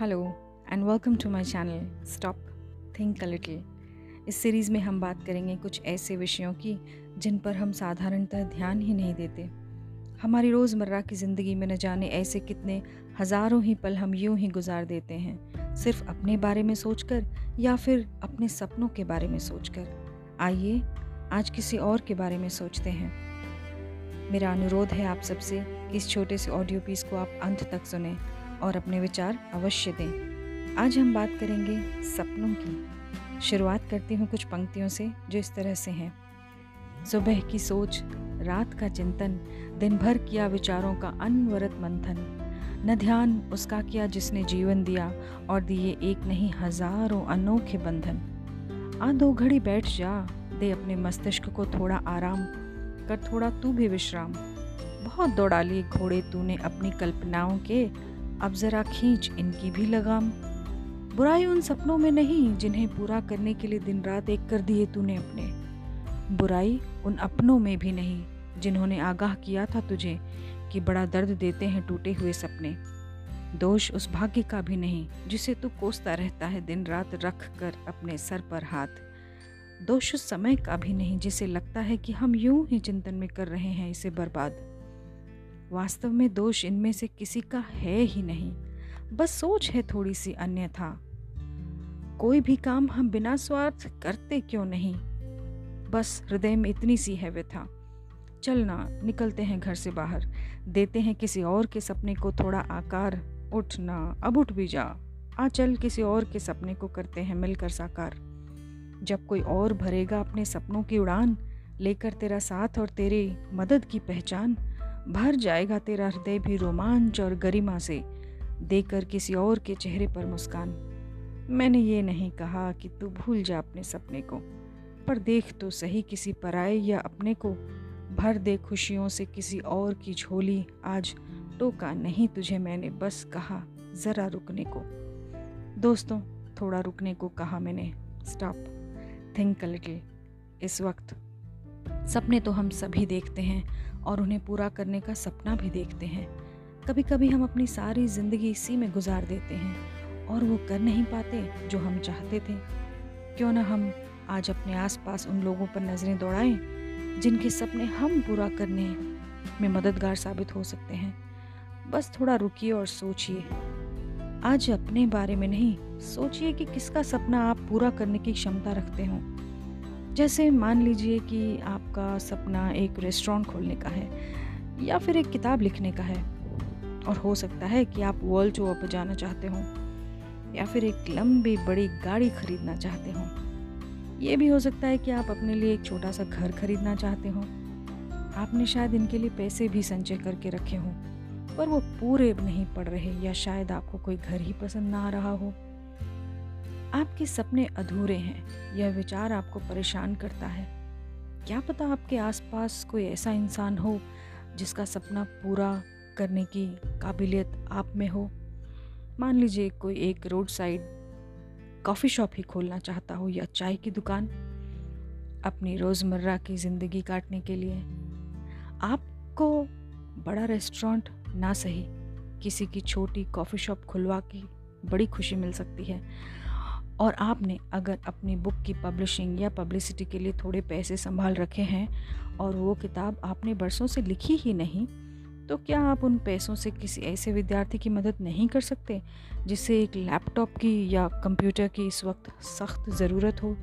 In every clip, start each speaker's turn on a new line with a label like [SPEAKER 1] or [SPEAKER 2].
[SPEAKER 1] Hello and welcome to my channel stop think a little इस series में हम बात करेंगे कुछ ऐसे विषयों की, जिन पर हम साधारणतः ध्यान ही नहीं देते। हमारी रोज़मर्रा की ज़िंदगी में न जाने ऐसे कितने हज़ारों ही पल हम यूँ ही गुजार देते हैं, सिर्फ़ अपने बारे में सोचकर या फिर अपने सपनों के बारे में सोचकर। आइए, आज किसी और के बारे में सोचते हैं। मेरा अनुरोध है आप सबसे इस छोटे से ऑडियो पीस को आप अंत तक सुने। और अपने विचार अवश्य दें। आज हम बात करेंगे सपनों की। शुरुआत करती हूँ कुछ पंक्तियों से जो इस तरह से हैं। सुबह की सोच, रात का चिंतन, दिन भर किया विचारों का अनवरत मंथन। न ध्यान उसका किया जिसने जीवन दिया और दिए एक नहीं हज़ारों अनोखे बंधन। आ दो घड़ी बैठ जा, दे अपने मस्तिष्क को थोड़ा आराम, कर थोड़ा तू भी विश्राम। बहुत दौड़ा लिए घोड़े तूने अपनी कल्पनाओं के अब ज़रा खींच इनकी भी लगाम। बुराई उन सपनों में नहीं, जिन्हें पूरा करने के लिए दिन रात एक कर दिए तूने अपने। बुराई उन अपनों में भी नहीं, जिन्होंने आगाह किया था तुझे कि बड़ा दर्द देते हैं टूटे हुए सपने। दोष उस भाग्य का भी नहीं, जिसे तू कोसता रहता है दिन रात रख कर अपने सर पर हाथ। दोष उस समय का भी नहीं, जिसे लगता है कि हम यूँ ही चिंतन में कर रहे हैं, इसे बर्बाद। वास्तव में दोष इनमें से किसी का है ही नहीं। बस सोच है थोड़ी सी अन्यथा। कोई भी काम हम बिना स्वार्थ करते क्यों नहीं? बस हृदय में इतनी सी है व्यथा। चलना निकलते हैं घर से बाहर। देते हैं किसी और के सपने को थोड़ा आकार। उठना अब उठ भी जा। आ चल किसी और के सपने को करते हैं मिलकर साकार। जब कोई और भरेगा अपने सपनों की उड़ान, लेकर तेरा साथ और तेरी मदद की पहचान भर जाएगा तेरा हृदय भी रोमांच और गरिमा से। देकर किसी और के चेहरे पर मुस्कान। मैंने ये नहीं कहा कि तू भूल जा अपने सपने को, पर देख तो सही किसी पराए या अपने को। भर दे खुशियों से किसी और की झोली, आज टोका नहीं तुझे मैंने, बस कहा ज़रा रुकने को। दोस्तों, थोड़ा रुकने को कहा मैंने। स्टॉप। Think little. इस वक्त सपने तो हम सभी देखते हैं और उन्हें पूरा करने का सपना भी देखते हैं। कभी कभी हम अपनी सारी ज़िंदगी इसी में गुजार देते हैं और वो कर नहीं पाते जो हम चाहते थे। क्यों ना हम आज अपने आसपास उन लोगों पर नज़रें दौड़ाएँ जिनके सपने हम पूरा करने में मददगार साबित हो सकते हैं। बस थोड़ा रुकिए और सोचिए। आज अपने बारे में नहीं, सोचिए कि किसका सपना आप पूरा करने की क्षमता रखते हो। जैसे मान लीजिए कि आपका सपना एक रेस्टोरेंट खोलने का है, या फिर एक किताब लिखने का है, और हो सकता है कि आप वर्ल्ड टूर पर जाना चाहते हो, या फिर एक लंबी बड़ी गाड़ी खरीदना चाहते हो। ये भी हो सकता है कि आप अपने लिए एक छोटा सा घर खरीदना चाहते हो। आपने शायद इनके लिए पैसे भी संचय करके रखे हों, पर वो पूरे नहीं पड़ रहे, या शायद आपको कोई घर ही पसंद ना आ रहा हो। आपके सपने अधूरे हैं, यह विचार आपको परेशान करता है। क्या पता आपके आसपास कोई ऐसा इंसान हो, जिसका सपना पूरा करने की काबिलियत आप में हो? मान लीजिए कोई एक रोड साइड कॉफ़ी शॉप ही खोलना चाहता हो या चाय की दुकान। अपनी रोज़मर्रा की ज़िंदगी काटने के लिए। आपको बड़ा रेस्टोरेंट ना सही, किसी की छोटी कॉफ़ी शॉप खुलवा की बड़ी खुशी मिल सकती है। और आपने अगर अपनी बुक की पब्लिशिंग या पब्लिसिटी के लिए थोड़े पैसे संभाल रखे हैं और वो किताब आपने बरसों से लिखी ही नहीं तो क्या आप उन पैसों से किसी ऐसे विद्यार्थी की मदद नहीं कर सकते जिसे एक लैपटॉप की या कंप्यूटर की इस वक्त सख्त ज़रूरत हो?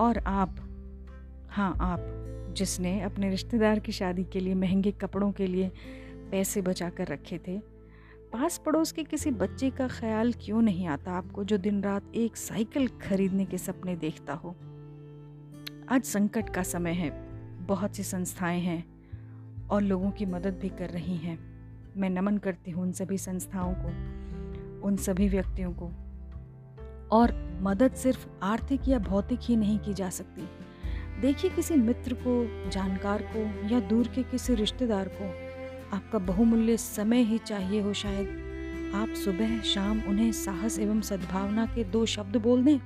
[SPEAKER 1] और आप हाँ आप, जिसने अपने रिश्तेदार की शादी के लिए महँगे कपड़ों के लिए पैसे बचा कर रखे थे पास पड़ोस के किसी बच्चे का ख्याल क्यों नहीं आता आपको जो दिन रात एक साइकिल खरीदने के सपने देखता हो? आज संकट का समय है, बहुत सी संस्थाएँ हैं और लोगों की मदद भी कर रही हैं। मैं नमन करती हूँ उन सभी संस्थाओं को, उन सभी व्यक्तियों को। और मदद सिर्फ़ आर्थिक या भौतिक ही नहीं की जा सकती। देखिए किसी मित्र को, जानकार को या दूर के किसी रिश्तेदार को। आपका बहुमूल्य समय ही चाहिए हो शायद। आप सुबह, शाम उन्हें साहस एवं सद्भावना के दो शब्द बोल दें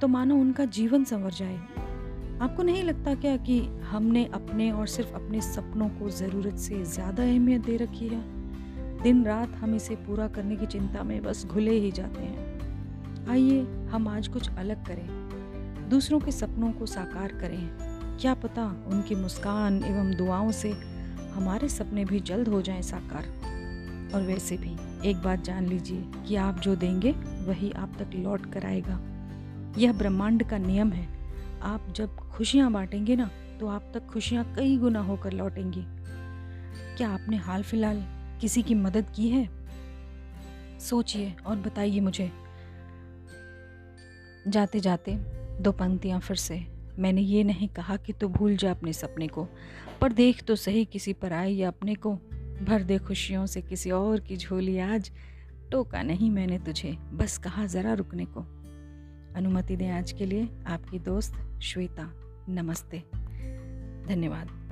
[SPEAKER 1] तो मानो उनका जीवन संवर जाए। आपको नहीं लगता क्या कि हमने अपने और सिर्फ़ अपने सपनों को ज़रूरत से ज़्यादा अहमियत दे रखी है? दिन रात हम इसे पूरा करने की चिंता में बस घुले ही जाते हैं। आइए, हम आज कुछ अलग करें। दूसरों के सपनों को साकार करें। क्या पता उनकी मुस्कान एवं दुआओं से हमारे सपने भी जल्द हो जाएँ, साकार। और वैसे भी, एक बात जान लीजिए कि आप जो देंगे, वही आप तक लौट कर आएगा। यह ब्रह्मांड का नियम है। आप जब खुशियाँ बांटेंगे ना तो आप तक खुशियाँ कई गुना होकर लौटेंगी। क्या आपने हाल फ़िलहाल किसी की मदद की है? सोचिए और बताइए मुझे। जाते जाते दो पंक्तियाँ फिर से। मैंने ये नहीं कहा कि तू भूल जा अपने सपने को, पर देख तो सही किसी पर आए या अपने को। भर दे खुशियों से किसी और की झोली आज, टोका नहीं मैंने तुझे, बस कहा ज़रा रुकने को। अनुमति दें आज के लिए आपकी दोस्त श्वेता। नमस्ते। धन्यवाद।